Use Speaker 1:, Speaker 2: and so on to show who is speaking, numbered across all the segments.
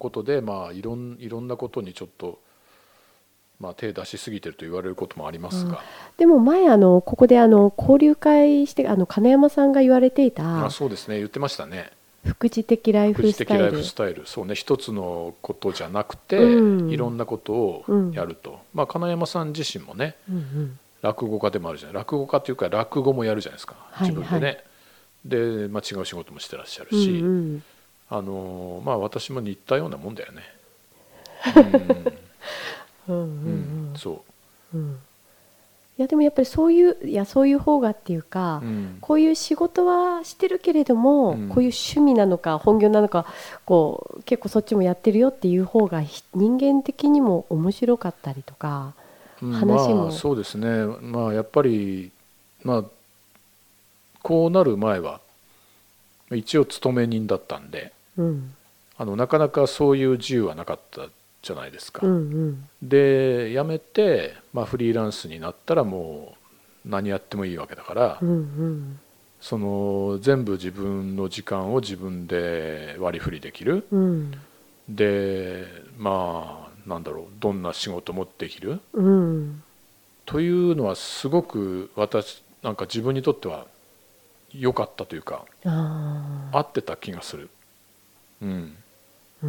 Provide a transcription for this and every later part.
Speaker 1: ことで、まあ、いろんいろんなことにちょっと、まあ、手出しすぎてると言われることもありますが、
Speaker 2: でも前あのここであの交流会してあの金山さんが言われていた
Speaker 1: あそうですね。言ってましたね。
Speaker 2: 副次的ライフ
Speaker 1: 副次
Speaker 2: スタイル。
Speaker 1: 的ライフスタイル。そうね。一つのことじゃなくて、
Speaker 2: うん。
Speaker 1: いろんなことをやると、まあ金山さん自身もね
Speaker 2: うんうん。
Speaker 1: 落語家でもあるじゃない。落語家っていうか落語もやるじゃないですか。
Speaker 2: はい
Speaker 1: 自分でね、で、まあ、違う仕事もしてらっしゃる
Speaker 2: うん
Speaker 1: し、
Speaker 2: うん
Speaker 1: あのまあ私も似たようなもんだよね。
Speaker 2: うん。うん
Speaker 1: うんうん。そ
Speaker 2: う。ん。いやでもやっぱりそういういやそういう方がっていうか、
Speaker 1: う、うん。
Speaker 2: こういう仕事はしてるけれども、
Speaker 1: うん。
Speaker 2: こういう趣味なのか本業なのかこう結構そっちもやってるよっていう方がひ人間的にも面白かったりとか、
Speaker 1: うん
Speaker 2: 話も。
Speaker 1: まあそうですね。まあやっぱりまあこうなる前は一応勤め人だったんで
Speaker 2: うん、
Speaker 1: あのなかなかそういう自由はなかったじゃないですか。
Speaker 2: うんうん。
Speaker 1: で辞めて、まあ、フリーランスになったらもう何やってもいいわけだから、
Speaker 2: うんうん。
Speaker 1: その全部自分の時間を自分で割り振りできる。
Speaker 2: うん。
Speaker 1: でまあなんだろうどんな仕事もできる。
Speaker 2: うん。
Speaker 1: というのはすごく私なんか自分にとっては良かったというか合ってた気がする。うん。
Speaker 2: うー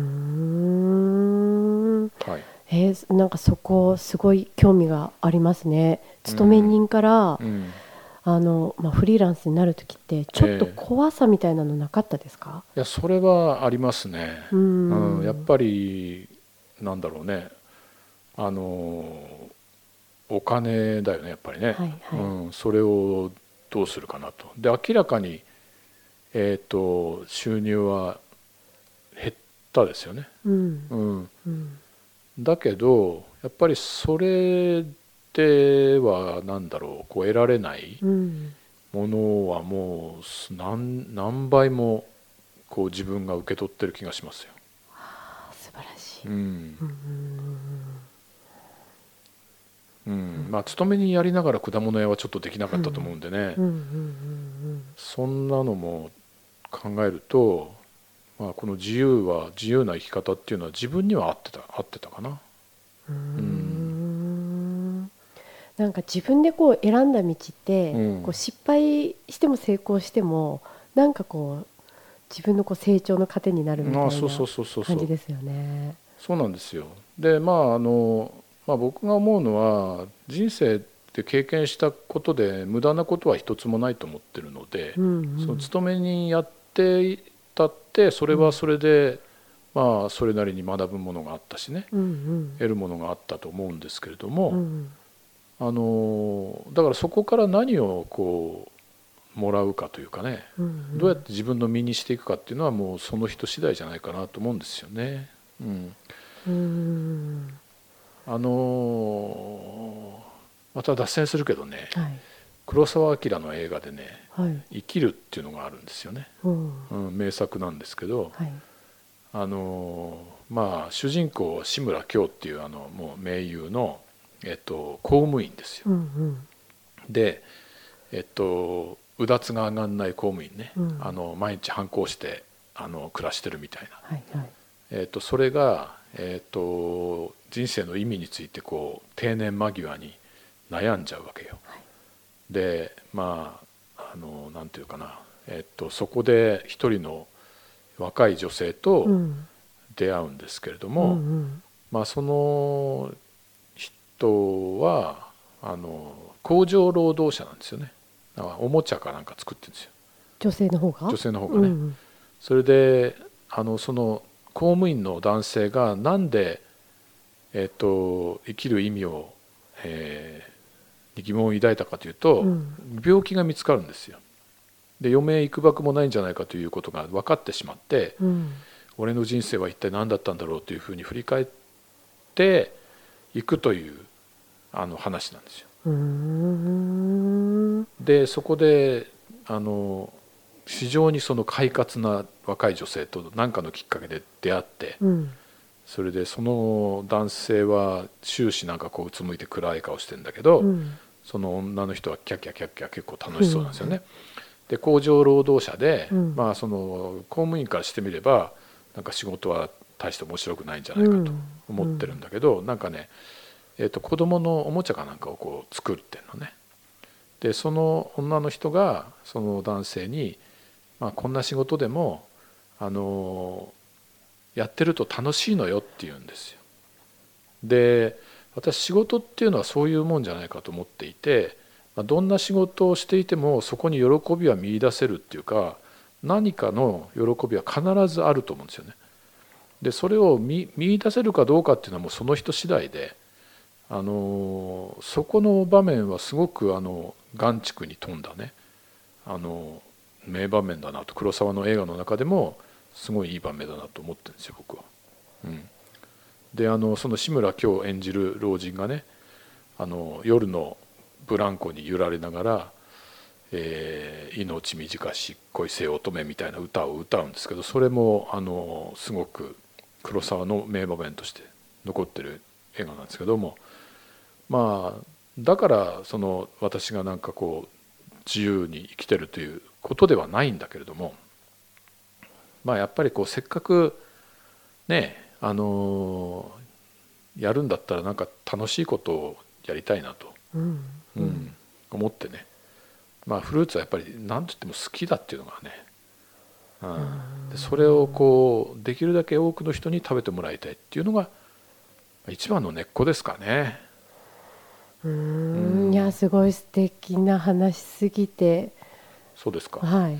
Speaker 2: ん。
Speaker 1: はい。
Speaker 2: えーなんかそこすごい興味がありますね。勤め人から、
Speaker 1: うん、
Speaker 2: あのまあ、フリーランスになる時ってちょっと怖さみたいなのなかったですか、
Speaker 1: いやそれはありますね。
Speaker 2: う
Speaker 1: うん
Speaker 2: ん。
Speaker 1: やっぱりなんだろうね。あのお金だよねやっぱりね、
Speaker 2: はいはい。
Speaker 1: うん、それをどうするかなと。で明らかに、えー、と収入はたですよね、
Speaker 2: うん。
Speaker 1: だけどやっぱりそれでは何だろうこう得られない
Speaker 2: うん。
Speaker 1: ものはもう何何倍もこう自分が受け取ってる気がしますよ。
Speaker 2: あ素晴らしい、
Speaker 1: うん。
Speaker 2: うん
Speaker 1: うん、まあ勤めにやりながら果物屋はちょっとできなかったと思うんでね、そんなのも考えると、まあ、この自由は自由な生き方っていうのは自分には合ってた合ってたかな。
Speaker 2: うんうんなんか自分でこう選んだ道って、
Speaker 1: うん
Speaker 2: こう失敗しても成功してもなんかこう自分のこう成長の糧になるみたいな感じですよね。
Speaker 1: そうなんですよ。でまああの、まあ、僕が思うのは人生で経験したことで無駄なことは一つもないと思ってるので、
Speaker 2: うんうん
Speaker 1: その勤めにやっていたってそれはそれで、まあそれなりに学ぶものがあったしね。
Speaker 2: うんうん。
Speaker 1: 得るものがあったと思うんですけれども、
Speaker 2: うん
Speaker 1: あのだからそこから何をこうもらうかというかね。
Speaker 2: うん
Speaker 1: どうやって自分の身にしていくかっていうのはもうその人次第じゃないかなと思うんですよね。うん、
Speaker 2: うん。
Speaker 1: あのまた脱線するけどね。
Speaker 2: はい
Speaker 1: 黒澤明の映画でね
Speaker 2: はい「
Speaker 1: 生きる」っていうのがあるんですよね、
Speaker 2: うん。
Speaker 1: うん、名作なんですけど、
Speaker 2: はい。
Speaker 1: あのまあ主人公志村けっていうあのもう名優の、えっと、公務員ですよ。
Speaker 2: うんうん。
Speaker 1: でえっとうだつが上がんない公務員ね、
Speaker 2: うん。
Speaker 1: あの毎日反抗してあの暮らしてるみたいな、
Speaker 2: はいはい。
Speaker 1: えっと、それが、えっと、人生の意味についてこう定年間際に悩んじゃうわけよ。
Speaker 2: はい
Speaker 1: でまああのなんていうかな、えっと、そこで一人の若い女性と
Speaker 2: うん。
Speaker 1: 出会うんですけれど
Speaker 2: うん
Speaker 1: も、
Speaker 2: うん。
Speaker 1: まあ、その人はあの工場労働者なんですよね。だからおもちゃかなんか作ってるんですよ。
Speaker 2: 女性の方が？
Speaker 1: 女性の方がね。
Speaker 2: うん
Speaker 1: それであのその公務員の男性がなんで、えっと生きる意味を、え疑問を抱いたかというと、
Speaker 2: うん。
Speaker 1: 病気が見つかるんですよ。で余命いくばくもないんじゃないかということが分かってしまって
Speaker 2: うん。
Speaker 1: 俺の人生は一体何だったんだろうというふうに振り返っていくというあの話なんですよ。でそこであの非常にその快活な若い女性と何かのきっかけで出会って
Speaker 2: うん。
Speaker 1: それでその男性は終始なんかこううつむいて暗い顔してんだけど、
Speaker 2: うん
Speaker 1: その女の人はキャッキャキャッキャ結構楽しそうなんですよね。で工場労働者で、
Speaker 2: うん
Speaker 1: まあその公務員からしてみればなんか仕事は大して面白くないんじゃないかと思ってるんだけど、なんかね、えー、と子供のおもちゃかなんかをこう作ってんのね。でその女の人がその男性に、まあ、こんな仕事でもあのやってると楽しいのよって言うんですよ。で私仕事っていうのはそういうもんじゃないかと思っていてどんな仕事をしていてもそこに喜びは見いだせるっていうか何かの喜びは必ずあると思うんですよね。でそれを見見出せるかどうかっていうのはもうその人次第であのそこの場面はすごくあの眼蓄に富んだねあの名場面だなと黒沢の映画の中でもすごいいい場面だなと思ってるんですよ僕は。うん、であのその志村今日演じる老人がねあの夜のブランコに揺られながらえー、命短し恋せ乙女みたいな歌を歌うんですけどそれもあのすごく黒沢の名場面として残ってる映画なんですけどもまあだからその私がなんかこう自由に生きてるということではないんだけれどもまあやっぱりこうせっかくねあのやるんだったらなんか楽しいことをやりたいなと、うん。うん、思ってね。まあフルーツはやっぱり何と言っても好きだっていうのがね、うん、でそれをこうできるだけ多くの人に食べてもらいたいっていうのが一番の根っこですかね。
Speaker 2: うん。いやすごい素敵な話すぎて。
Speaker 1: そうですか。
Speaker 2: はい。い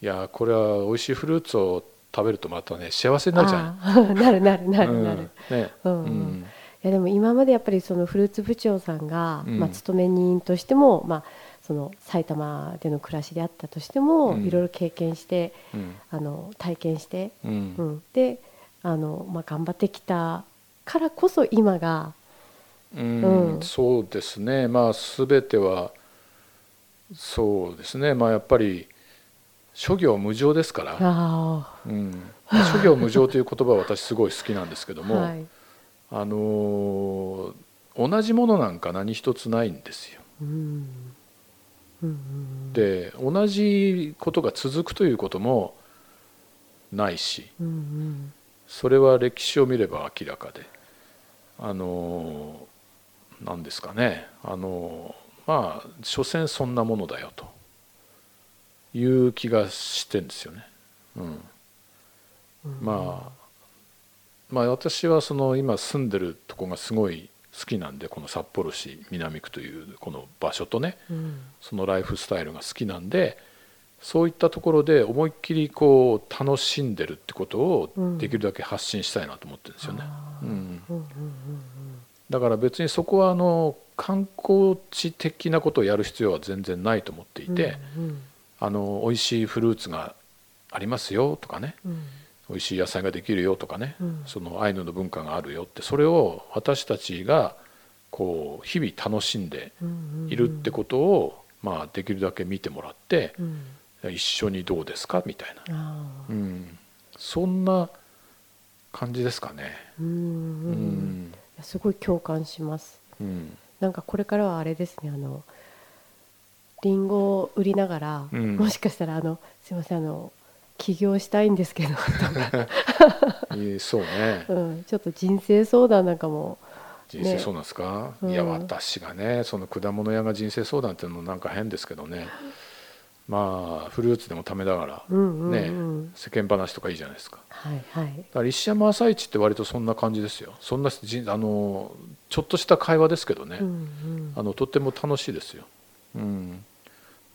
Speaker 1: やこれは美味しいフルーツを食べるとまたね幸せになるじゃ
Speaker 2: ない。なるなるなるなる、うん、ね、うん、うん、いやでも今までやっぱりそのフルーツ部長さんが、うん、まあ、勤め人としても、まあ、その埼玉での暮らしであったとしても、いろいろ経験して、あの体験して、うん。であの、まあ、頑張ってきたからこそ今が、
Speaker 1: うん、そうですね。まあ全てはそうですね。まあやっぱり諸行無常ですから、うん、諸行無常という言葉は私すごい好きなんですけども、はい、あの同じものなんか何一つないんですよ。うん。で同じことが続くということもないし、それは歴史を見れば明らかであの何ですかねあのまあ所詮そんなものだよという気がしてんですよね。うん、まあまあ私はその今住んでるとこがすごい好きなんでこの札幌市南区というこの場所とね、うん、そのライフスタイルが好きなんでそういったところで思いっきりこう楽しんでるってことをできるだけ発信したいなと思ってるんですよね。だから別にそこはあの観光地的なことをやる必要は全然ないと思っていて、うんうん、あの美味しいフルーツがありますよとかね、うん。美味しい野菜ができるよとかね、うん、そのアイヌの文化があるよってそれを私たちがこう日々楽しんでいるってことを、まあ、できるだけ見てもらって、うん、一緒にどうですかみたいな、うん、そんな感じですかね。うん
Speaker 2: うんすごい共感します。うん、なんかこれからはあれですねあのリンゴを売りながら、もしかしたらあのすいませんあの起業したいんですけど
Speaker 1: そうね、
Speaker 2: うん、ちょっと人生相談なんかも、
Speaker 1: ね、人生相談ですか、うん、いや私がねその果物屋が人生相談っていうのもなんか変ですけどね。まあフルーツでもためながら、うんうんうん、ね世間話とかいいじゃないですか。はいはい、だから石山朝市って割とそんな感じですよ。そんなあのちょっとした会話ですけどね、うんうん、あのとっても楽しいですよ。うん、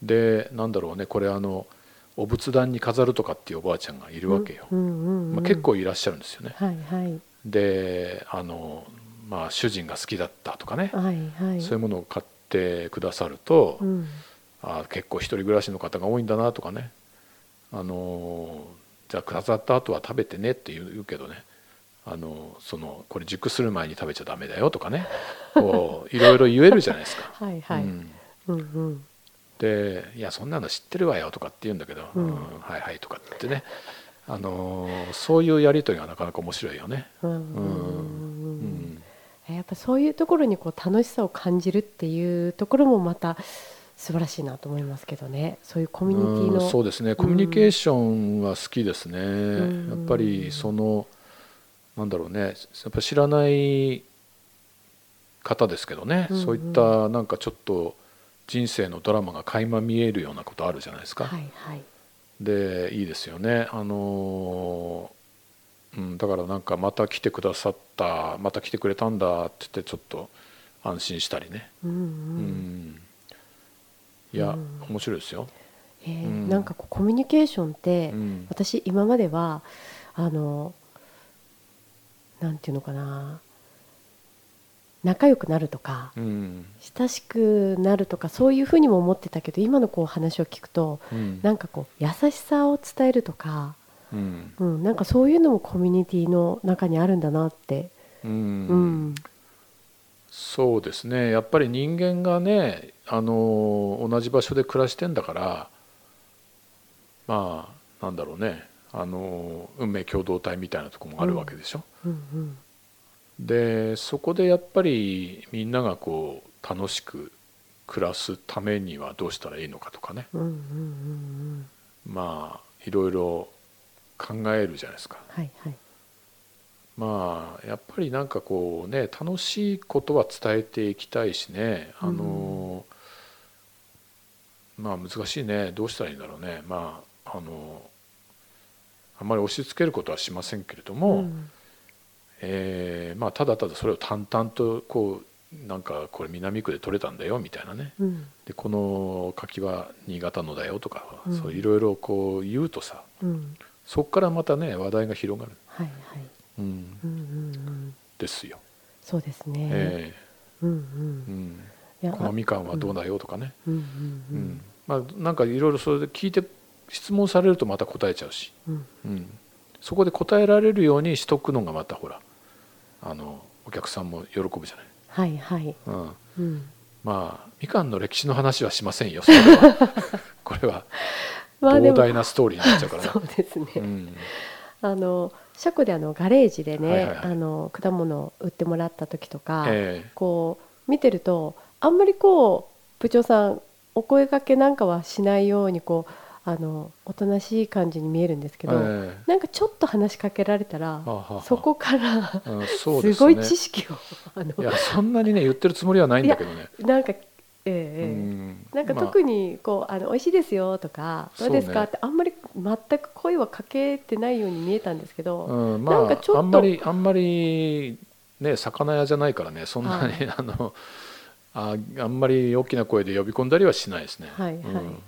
Speaker 1: でなんだろうねこれあのお仏壇に飾るとかっていうおばあちゃんがいるわけよ、まあ、結構いらっしゃるんですよね。はいはい、であの、まあ、主人が好きだったとかね、はいはい、そういうものを買ってくださると、うん、あ結構一人暮らしの方が多いんだなとかね。あのじゃあ飾った後は食べてねって言うけどね。あのそのこれ熟する前に食べちゃダメだよとかね。こういろいろ言えるじゃないですか。はいはい。うん。うんうんで「いやそんなの知ってるわよ」とかって言うんだけど「うん、はいはい」とかってね。あのそういうやり取りがなかなか面白いよね。
Speaker 2: やっぱそういうところにこう楽しさを感じるっていうところもまた素晴らしいなと思いますけどね。そういうコミュニティの
Speaker 1: そうですね。コミュニケーションは好きですね、やっぱりそのなんだろうね。やっぱ知らない方ですけどね、うんうん、そういったなんかちょっと人生のドラマが垣間見えるようなことあるじゃないですか。
Speaker 2: はいはい、
Speaker 1: でいいですよね。あのうん、だからなんかまた来てくださったまた来てくれたんだって言ってちょっと安心したりね。うん、うんうん、いや、うん、面白いですよ。
Speaker 2: えー、うん、なんかこうコミュニケーションって、私今まではあのなんていうのかな仲良くなるとか、うん、親しくなるとかそういうふうにも思ってたけど今のこう話を聞くと、うん、なんかこう優しさを伝えるとか、うん、うん、なんかそういうのもコミュニティの中にあるんだなって。うん、う
Speaker 1: ん、そうですね。やっぱり人間がねあの同じ場所で暮らしてんだからまあなんだろうね。あの運命共同体みたいなとこもあるわけでしょ。うんうんでそこでやっぱりみんながこう楽しく暮らすためにはどうしたらいいのかとかね、うんうんうんうん、まあいろいろ考えるじゃないですか。はいはい、まあやっぱりなんかこうね楽しいことは伝えていきたいしね。あの、うん、まあ難しいね。どうしたらいいんだろうね。まああのあんまり押し付けることはしませんけれども、うんえーまあ、ただただそれを淡々とこうなんかこれ南区で取れたんだよみたいなね、うん、でこの柿は新潟のだよとか、うん、そういろいろこう言うとさ、うん、そこからまたね話題が広がる、はいはい。うん。うんうん、ですよ。
Speaker 2: そうですね、えーうん
Speaker 1: うん。うん、このみかんはどうだよとかね、うんうん。うん。まあ、なんかいろいろそれで聞いて質問されるとまた答えちゃうし、うん。うん、そこで答えられるようにしとくのがまたほらあのお客さんも喜ぶじゃない？
Speaker 2: はいはい。うん。
Speaker 1: うん、まあみかんの歴史の話はしませんよ。それは これは膨大なストーリーになっちゃうから、
Speaker 2: ね、そうですね。うん、あの車庫であのガレージでね、はいはいはい、あの果物を売ってもらった時とか、えー、こう見てるとあんまりこう部長さんお声掛けなんかはしないようにこう。あのおとなしい感じに見えるんですけど、えー、なんかちょっと話しかけられたら、そこからうんすね、すごい知識を
Speaker 1: あのいやそんなにね言ってるつもりはないんだけどね。
Speaker 2: なんかええー、なんか特にこう、あの美味しいですよとかどうですか、ってあんまり全く声はかけてないように見えたんですけど、うんまあ、なんかちょっと
Speaker 1: あんまりあんまりね魚屋じゃないからねそんなに、はい、あのああんまり大きな声で呼び込んだりはしないですね。はい、はい、うん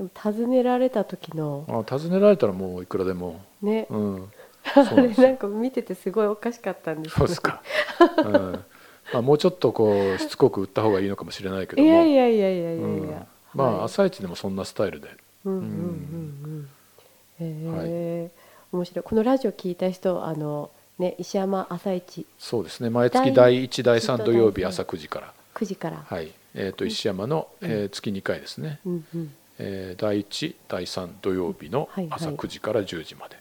Speaker 2: でも尋ねられた時の
Speaker 1: あ尋ねられたらもういくらでも。
Speaker 2: ね、うん、あれなんか見ててすごいおかしかったんです
Speaker 1: そうですか、うん。まあ、もうちょっとこう しつこく売った方がいいのかもしれないけど
Speaker 2: も。いやいやいやいやいやいや、
Speaker 1: うん、まあ、朝一でもそんなスタイルで。うんうんうん
Speaker 2: うん。え。ー、はい、面白い。このラジオ聞いた人あのね石山朝一
Speaker 1: そうですね。毎月第1第3土曜日朝9時から。
Speaker 2: 9時から。
Speaker 1: はい。えーと、石山の、えー、月2回ですね、うんうんえー、第1第3土曜日の朝9時から10時まで、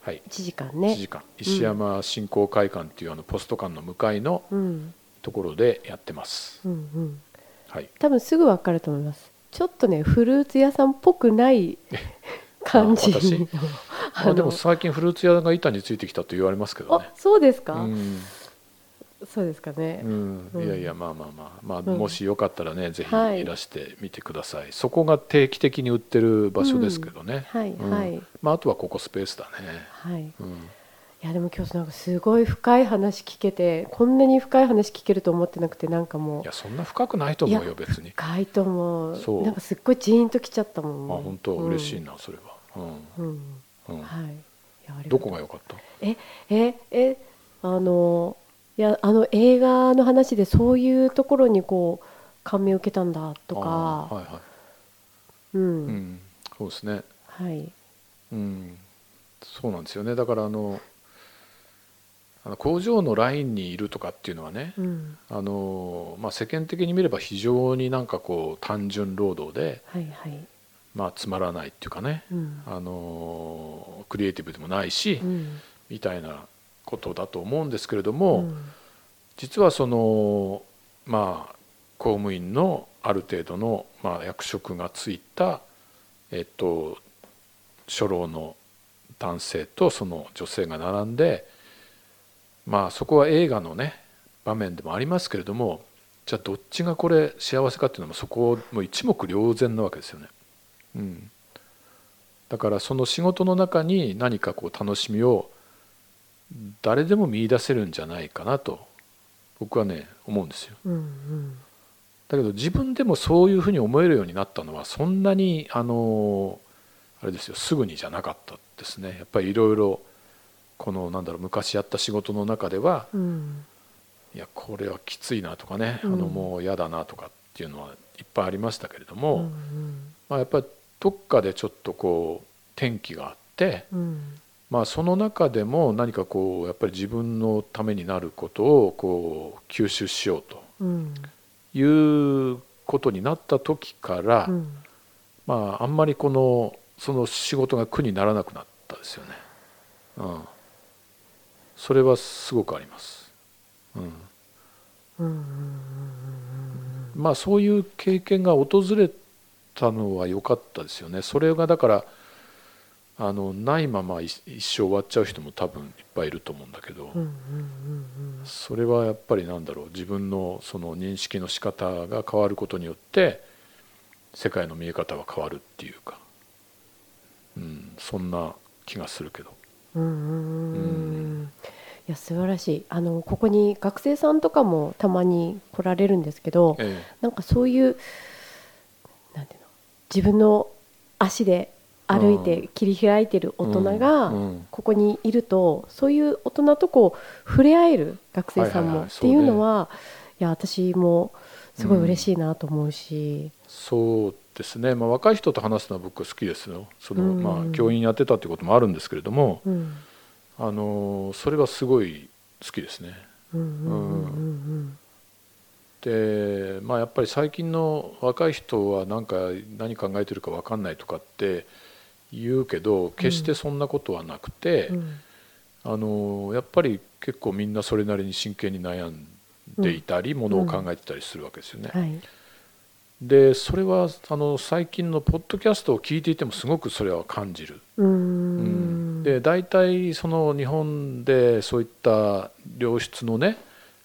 Speaker 2: はい、1時間ね。
Speaker 1: 1時間。石山振興会館っていうあのポスト館の向かいのところでやってます、うんうん。
Speaker 2: はい、多分すぐ分かると思います。ちょっとねフルーツ屋さんっぽくない感じ
Speaker 1: あでも最近フルーツ屋が板についてきたと言われますけどね。
Speaker 2: そうですか、うんそうですかね、う
Speaker 1: ん、いやいやまあまあまあ、まあ、もしよかったらね、ぜひい。らしてみてください、そこが定期的に売ってる場所ですけどね、はい。はい。まあ、あとはここスペースだね。はい、うん、い
Speaker 2: やでも今日なんかすごい深い話聞けてこんなに深い話聞けると思ってなくてなんかもう。
Speaker 1: いやそんな深くないと思うよ別に。
Speaker 2: 深いと思う。そう。なんかすっごいジーンときちゃったもん
Speaker 1: あ本当、嬉しいなそれは。うん、うん。はい。どこが良かった？
Speaker 2: えええあのいやあの映画の話でそういうところにこう感銘を受けたんだとか、はいはい。
Speaker 1: うん、うん、そうですね。はい。うん。そうなんですよね。だからあのあの工場のラインにいるとかっていうのはね、うん、あのまあ、世間的に見れば非常になんかこう単純労働で、はいはい、まあ、つまらないっていうかね、うん、あのクリエイティブでもないし、うん、みたいなことだと思うんですけれども、うん、実はそのまあ公務員のある程度の、まあ、役職がついた、えっと、初老の男性とその女性が並んでまあそこは映画のね場面でもありますけれどもじゃあどっちがこれ幸せかっていうのもそこも一目瞭然なわけですよね。うん、だからその仕事の中に何かこう楽しみを誰でも見出せるんじゃないかなと僕はね思うんですよ。うんうん、だけど自分でもそういうふうに思えるようになったのはそんなにあのあれですよすぐにじゃなかったですね。やっぱりいろいろこのなんだろう昔やった仕事の中では、うん、いやこれはきついなとかね、うん、あのもう嫌だなとかっていうのはいっぱいありましたけれども、うんうん、まあ、やっぱりどっかでちょっとこう転機があって、うん、まあ、その中でも何かこうやっぱり自分のためになることをこう吸収しようということになった時から、うん、まああんまりこのその仕事が苦にならなくなったですよね。うん、それはすごくあります。うん、まあそういう経験が訪れたのは良かったですよね。それがだからあのないまま一生終わっちゃう人も多分いっぱいいると思うんだけど、それはやっぱりなんだろう自分のその認識の仕方が変わることによって世界の見え方は変わるっていうか、うん、そんな気がするけど。うん
Speaker 2: うんいや素晴らしい。あのここに学生さんとかもたまに来られるんですけど、ええ、なんかそういうなんていうの自分の足で歩いて切り開いてる大人がここにいるとそういう大人とこう触れ合える学生さんもっていうのはいや私もすごい嬉しいなと思うし、
Speaker 1: そうですね、まあ、若い人と話すのは僕好きですよ。その、まあ、教員やってたっていうこともあるんですけれども、あのそれはすごい好きですね。でまあやっぱり最近の若い人は何か何考えてるか分かんないとかって言うけど決してそんなことはなくて、うん、あのやっぱり結構みんなそれなりに真剣に悩んでいたり、ものを考えてたりするわけですよね。はい、でそれはあの最近のポッドキャストを聞いていてもすごくそれは感じる。うん、で大体その日本でそういった良質のね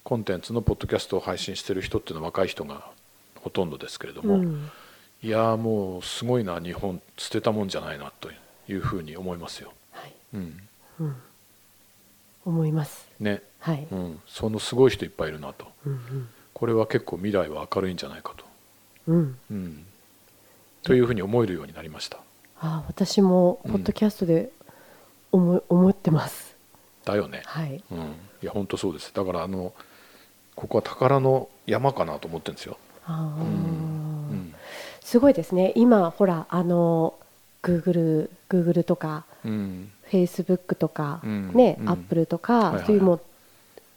Speaker 1: コンテンツのポッドキャストを配信してる人っていうのは若い人がほとんどですけれども、うん、いやもうすごいな日本捨てたもんじゃないなというふうに思いますよ。はい、うん、
Speaker 2: うん、思います。
Speaker 1: ね、はいうん、そのすごい人いっぱいいるなと、うんうん、これは結構未来は明るいんじゃないかと、うんうん、というふうに思えるようになりました。
Speaker 2: あ私もポッドキャストで思,、う思ってます。
Speaker 1: だよね。はい。うん、いや本当そうです。だからあのここは宝の山かなと思ってるんですよ。ああ、
Speaker 2: うんすごいですね。今ほらあのグーグルグーグルとか、フェイスブックとか、ね、アップルとか、そういうもう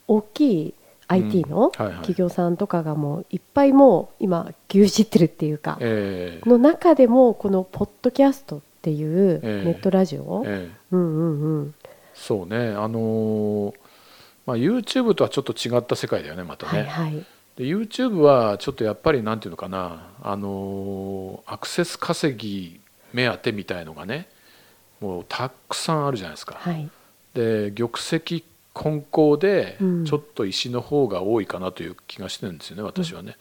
Speaker 2: 大きい IT の企業さんとかがもういっぱいもう今牛耳ってるっていうか、の中でもこのポッドキャストっていうネットラジオ、うんうん
Speaker 1: うん。そうね。あのー、まあ YouTube とはちょっと違った世界だよねまたね。はいはいで YouTube はちょっとやっぱりなんていうのかなあのアクセス稼ぎ目当てみたいのがねもうたくさんあるじゃないですか。はい、で玉石混交でちょっと石の方が多いかなという気がしてるんですよね、私はね。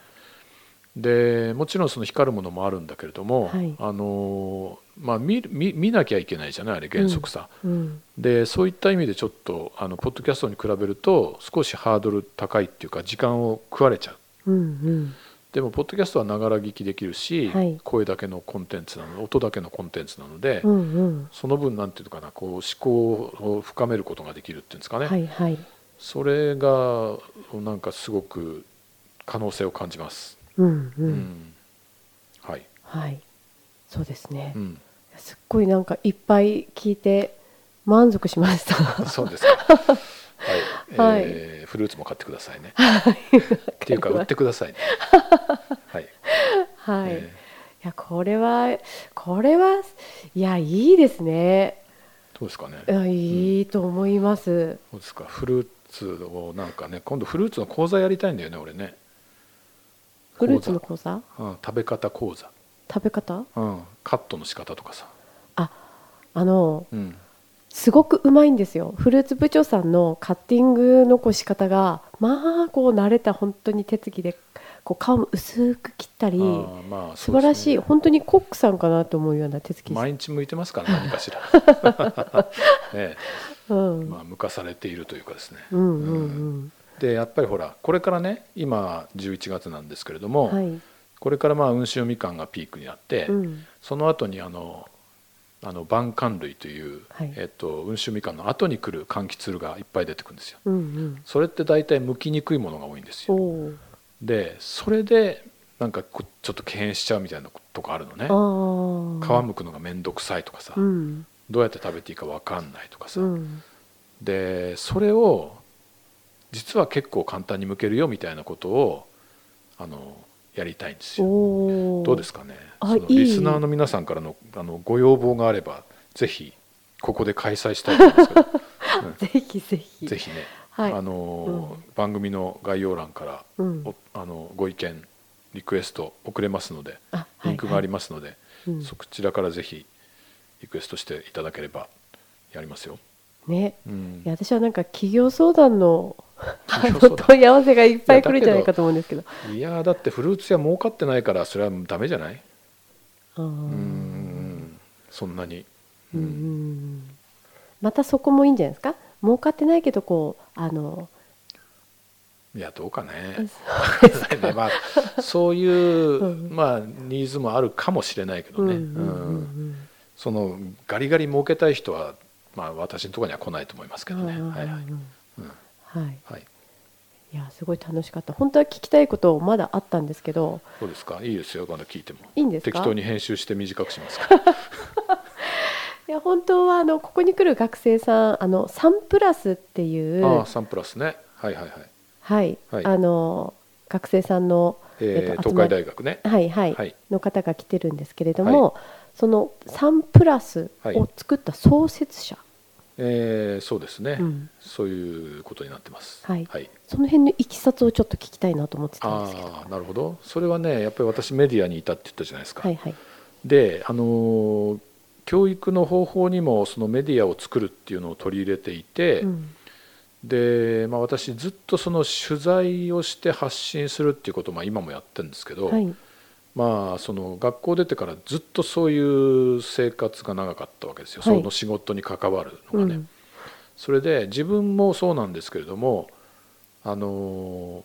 Speaker 1: でもちろんその光るものもあるんだけれども、はい、あのまあ見見見なきゃいけないじゃないあれ原則さ、うんうん、でそういった意味でちょっとあのポッドキャストに比べると少しハードル高いっていうか時間を食われちゃう、うんうん、でもポッドキャストはながら聞きできるし、はい、声だけのコンテンツなの音だけのコンテンツなので、うんうん、その分なんていうのかなこう思考を深めることができるっていうんですかね、はいはい、それがなんかすごく可能性を感じます。うん、うん、はい、
Speaker 2: はい、そうですね、うん、すっごいなんかいっぱい聞いて満足しました。
Speaker 1: そうですか。はい、えー、フルーツも買ってくださいね、はい、っていうか売ってくださいね。
Speaker 2: はい、はい、えー、いやこれはこれはいやいいですね。
Speaker 1: どうですかね。
Speaker 2: いいと思います、うん、
Speaker 1: そうですか？フルーツをなんかね今度フルーツの講座やりたいんだよね俺ね。
Speaker 2: フルーツの講座、
Speaker 1: うん、食べ方講座
Speaker 2: 食べ方、
Speaker 1: うん、カットの仕方とかさ。
Speaker 2: ああの、うん、すごくうまいんですよ。フルーツ部長さんのカッティングのこう仕方がまあこう慣れた本当に手つきでこう皮も薄く切ったり、まあ、素晴らしい、ね、本当にコックさんかなと思うような手つき
Speaker 1: 毎日向いてますから何かしらね。うん、まあ向かされているというかですね、うんうんうん、でやっぱりほらこれからね今11月なんですけれども、はい、これからまあ温州みかんがピークになって、うん、その後にあのあの晩柑類という、はい、えっと、温州みかんの後に来る柑橘類がいっぱい出てくるんですよ、うんうん、それって大体剥きにくいものが多いんですよ。でそれでなんかちょっと敬遠しちゃうみたいなとこあるのね。皮むくのが面倒くさいとかさ、うん、どうやって食べていいか分かんないとかさ、うん、でそれを実は結構簡単に剥けるよみたいなことをあのやりたいんですよ。どうですかね？そのリスナーの皆さんからのあのご要望があればぜひここで開催したいと思いますけど、
Speaker 2: うん、ぜひぜひ。
Speaker 1: ぜひねはい、あの、うん、番組の概要欄から、うん、あのご意見リクエスト送れますのでリンクがありますので、はい。はい、そちらからぜひリクエストしていただければやりますよ。
Speaker 2: ね、うん、いや私はなんか企業相談の問い合わせがいっぱい来るんじゃないかと思うんですけど。
Speaker 1: いやだってフルーツ屋儲かってないからそれはダメじゃない？うん。そんなに、うん、
Speaker 2: またそこもいいんじゃないですか？儲かってないけどこうあの
Speaker 1: いやどうかね。ね、まあ、そういう、うん、まあ、ニーズもあるかもしれないけどね。そのガリガリ儲けたい人は、まあ、私のところには来ないと思いますけどね。はいはい。
Speaker 2: はい、はい、いやすごい楽しかった。本当は聞きたいことまだあったんですけど。
Speaker 1: そうですか？いいですよまだ聞いても。
Speaker 2: いいんです
Speaker 1: 適当に編集して短くしますか？ら
Speaker 2: いや本当はあのここに来る学生さんあのサンプラスっていう
Speaker 1: ああサンプラスね。はいはいはい。
Speaker 2: はい、はい、あの学生さんの、
Speaker 1: えー、東海大学ね。
Speaker 2: はいはい、はい、の方が来てるんですけれども、はい、そのサンプラスを作った創設者、はい
Speaker 1: えー、そうですね、うん、そういうことになってます、
Speaker 2: はい、はい、その辺のいきさつをちょっと聞きたいなと思ってたんですけど。
Speaker 1: あなるほど。それはねやっぱり私メディアにいたって言ったじゃないですか、はいはい、であの教育の方法にもそのメディアを作るっていうのを取り入れていて、うん、で、まあ、私ずっとその取材をして発信するっていうことをまあ今もやってるんですけど、はい、まあその学校出てからずっとそういう生活が長かったわけですよ、はい、その仕事に関わるのがね。うん、それで自分もそうなんですけれどもあの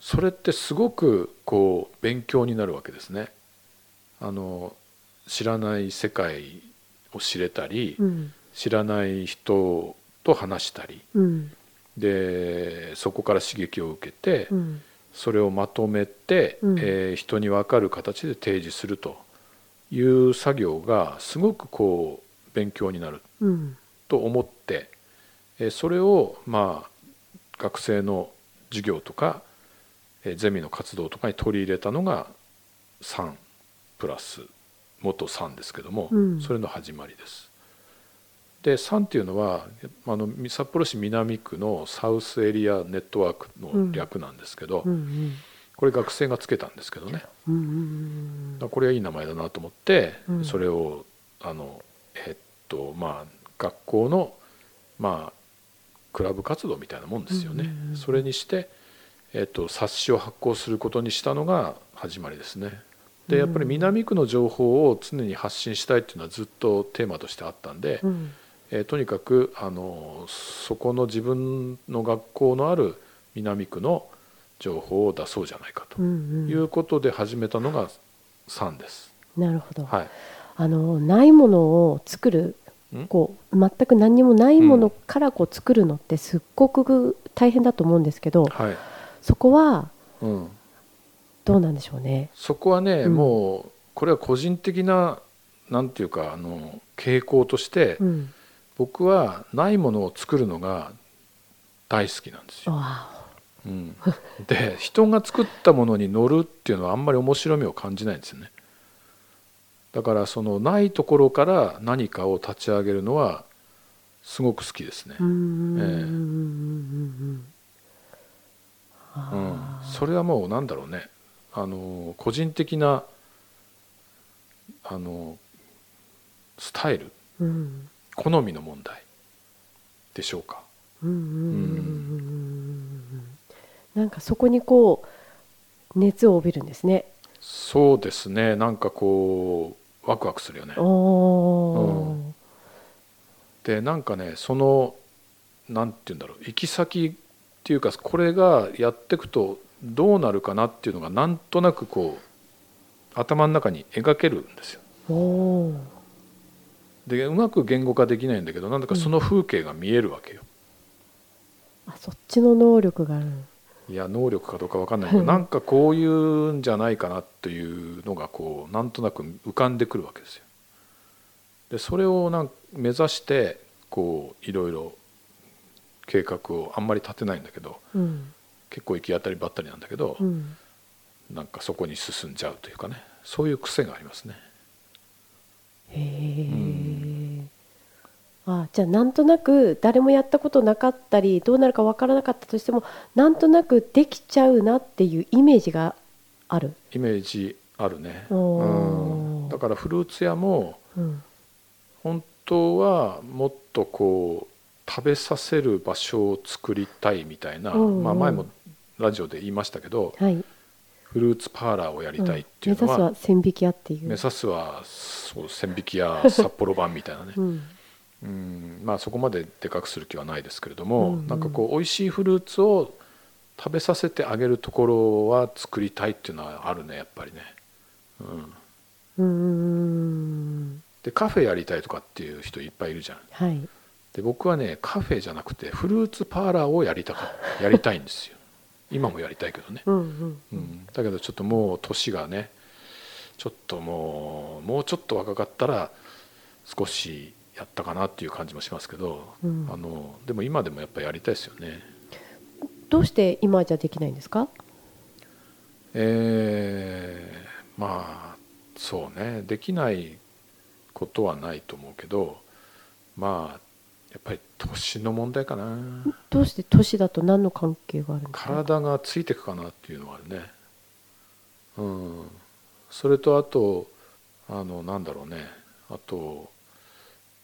Speaker 1: それってすごくこう勉強になるわけですね。あの知らない世界を知れたり、うん、知らない人と話したり、うん、でそこから刺激を受けて、うん、それをまとめて、うん、えー、人に分かる形で提示するという作業がすごくこう勉強になると思って、えー、それをまあ学生の授業とか、えー、ゼミの活動とかに取り入れたのが3プラス元3ですけども、うん、それの始まりです。で3っていうのはあの札幌市南区のサウスエリアネットワークの略なんですけど、うんうんうん、これ学生がつけたんですけどね、うんうんうん、これはいい名前だなと思って、うん、それをあのえっとまあ学校のまあクラブ活動みたいなもんですよね、うんうんうん、それにして、えっと、冊子を発行することにしたのが始まりですね。でやっぱり南区の情報を常に発信したいっていうのはずっとテーマとしてあったんで、うん、えー、とにかくあのそこの自分の学校のある南区の情報を出そうじゃないかということで始めたのが3です。
Speaker 2: うんうん、なるほど、はい、あのないものを作るこう全く何にもないものからこう作るのってすっごく大変だと思うんですけど、はい、そこはどうなんでしょうね。
Speaker 1: そこはね、うん、もうこれは個人的ななんていうかあの傾向として、うん僕はないものを作るのが大好きなんですよ。うん、で人が作ったものに乗るっていうのはあんまり面白みを感じないんですよね。だからそのないところから何かを立ち上げるのはすごく好きですね。えー、うん。それはもうなんだろうね。あの個人的なあのスタイル、うん、好みの問題でしょうか？
Speaker 2: なんかそこにこう熱を帯びるんですね。
Speaker 1: そうですねなんかこうワクワクするよね。うん、でなんかねそのなんて言うんだろう行き先っていうかこれがやっていくとどうなるかなっていうのがなんとなくこう頭の中に描けるんですよ。でうまく言語化できないんだけどなんだかその風景が見えるわけよ。
Speaker 2: うん、あそっちの能力がある
Speaker 1: いや能力かどうか分かんないけどなんかこういうんじゃないかなというのがこうなんとなく浮かんでくるわけですよ。でそれをなん目指してこういろいろ計画をあんまり立てないんだけど、うん、結構行き当たりばったりなんだけど、うん、なんかそこに進んじゃうというかねそういう癖がありますね。へえ、う
Speaker 2: ん、あじゃあなんとなく誰もやったことなかったりどうなるか分からなかったとしてもなんとなくできちゃうなっていうイメージがある。
Speaker 1: イメージあるね、うん、だからフルーツ屋も、うん、本当はもっとこう食べさせる場所を作りたいみたいな、まあ、前もラジオで言いましたけど、はい、フルーツパーラーをやりたいっていうのは、
Speaker 2: うん、目指すは千匹屋っていう。
Speaker 1: 目指すはそう千匹屋札幌版みたいなね、うん、うんまあそこまででかくする気はないですけれども、うん。うん、なんかこう美味しいフルーツを食べさせてあげるところは作りたいっていうのはあるねやっぱりね。うん、うん。でカフェやりたいとかっていう人いっぱいいるじゃん。はい、で僕はねカフェじゃなくてフルーツパーラーをやりたかやりたいんですよ。今もやりたいけどね、うん、うん、だけどちょっともう年がねちょっともうもうちょっと若かったら少しやったかなっていう感じもしますけど、うん、あのでも今でもやっぱりやりたいですよね。
Speaker 2: どうして今じゃできないんですか？
Speaker 1: えー、まあそうね。できないことはないと思うけどまあやっぱり年の問題かな。
Speaker 2: どうして年だと何の関係があるんですか
Speaker 1: 体がついていくかなっていうのはあるね。うん。それとあとあのなんだろうね。あと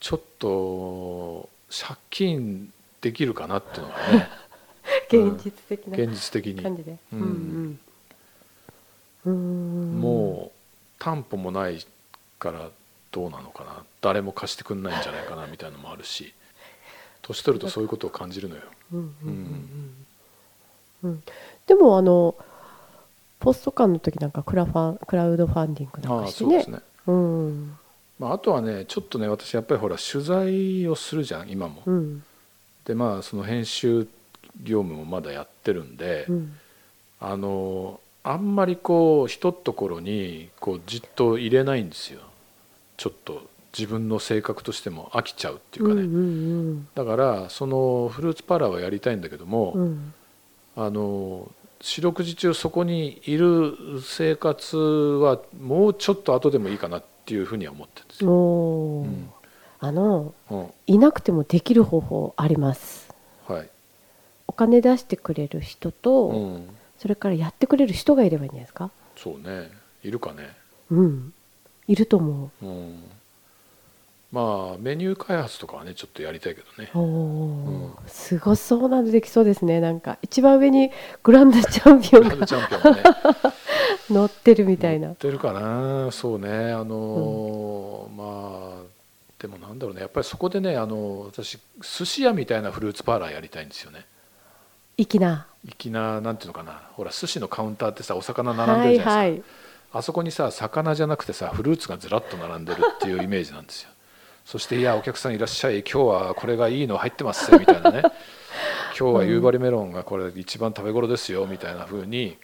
Speaker 1: ちょっと借金できるかなっていうのはね。
Speaker 2: 現実的な、
Speaker 1: 現実的に。感じで、うん、うん、もう担保もないからどうなのかな。誰も貸してくんないんじゃないかなみたいなのもあるし年取るとそういうことを感じるのよ。
Speaker 2: でもあのポスト間の時なんかクラファクラウドファンディングなんかしてね。あそうですね。うん。
Speaker 1: まああとはねちょっとね私やっぱりほら取材をするじゃん今も。うん、でまあその編集業務もまだやってるんで、うん、あのあんまりこうひとところにこうじっと入れないんですよ。ちょっと自分の性格としても飽きちゃうっていうかね、うんうんうん、だからそのフルーツパーラーはやりたいんだけども、うん、あの四六時中そこにいる生活はもうちょっと後でもいいかなっていうふうには思ってるんですよ。うん、
Speaker 2: あの、うん、いなくてもできる方法あります。はい、お金出してくれる人と、それからやってくれる人がいればいいんじゃないですか？
Speaker 1: そうね。いるかね。
Speaker 2: うん。いると思う。うん
Speaker 1: まあメニュー開発とかはねちょっとやりたいけどね、う
Speaker 2: ん、すごそうなのできそうですね。なんか一番上にグランドチャンピオンがね、乗ってるみたいな。乗
Speaker 1: ってるかな。そうね。あのーうん、まあでもなんだろうね。やっぱりそこでねあの私寿司屋みたいなフルーツパーラーやりたいんですよね。
Speaker 2: 粋な。
Speaker 1: 粋ななんていうのかな。ほら寿司のカウンターってさお魚並んでるじゃないですか、はいはい、あそこにさ魚じゃなくてさフルーツがずらっと並んでるっていうイメージなんですよそして「いやお客さんいらっしゃい。今日はこれがいいの入ってますよ」みたいなね「今日は夕張メロンがこれ一番食べ頃ですよ」みたいなふうに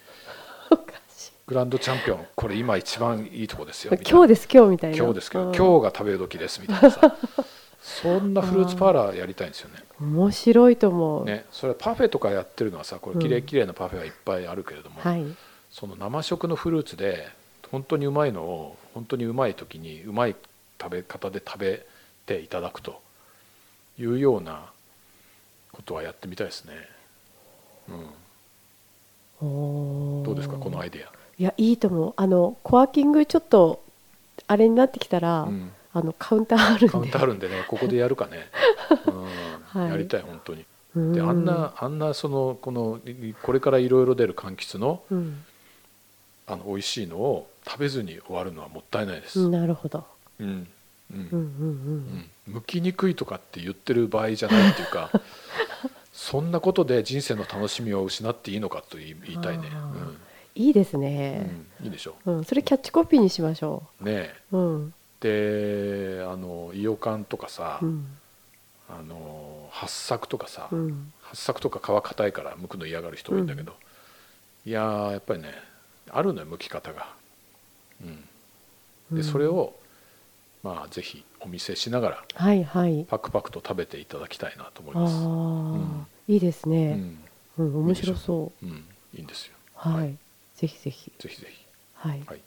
Speaker 1: グランドチャンピオンこれ今一番いいとこですよ
Speaker 2: 今日です今日みたいな。
Speaker 1: 今日ですけど今日が食べ時ですみたいなさ。そんなフルーツパーラーやりたいんですよね。
Speaker 2: 面白いと思う。
Speaker 1: ねそれはパフェとかやってるのはさこれきれいきれいなパフェはいっぱいあるけれども、はい、その生食のフルーツで本当にうまいのを本当にうまい時にうまい食べ方で食べていただくというようなことはやってみたいですね。うん、どうですかこのアイデア。
Speaker 2: いやいいと思うあのコワーキングちょっとあれになってきたら、うん、あのカウンターあるんで
Speaker 1: カウンターあるんでねここでやるかね、うん はい、やりたい本当に。であんなあんなそのこのこれからいろいろ出る柑橘の、うん、あの美味しいのを食べずに終わるのはもったいないです。
Speaker 2: なるほど。
Speaker 1: うん。うん。うんうんうん。剥きにくいとかって言ってる場合じゃないっていうか、そんなことで人生の楽しみを失っていいのかと言いたいね。うん。
Speaker 2: いいですね、
Speaker 1: うん、いいでしょ
Speaker 2: う、うん、それキャッチコピーにしましょ
Speaker 1: う。ねうん、であの伊予柑とかさ、うん、あの八作とかさ、うん、八作とか皮硬いから剥くの嫌がる人多いんだけど、いややっぱりねあるのよ剥き方が。うん、でそれをまあぜひお見せしながら、はいはい、パクパクと食べていただきたいなと思います。
Speaker 2: うん、いいですね。うん、面白そう。
Speaker 1: うん、いいんですよ。
Speaker 2: はい、はい、ぜひぜひ。
Speaker 1: ぜひぜひ。
Speaker 2: はい。はい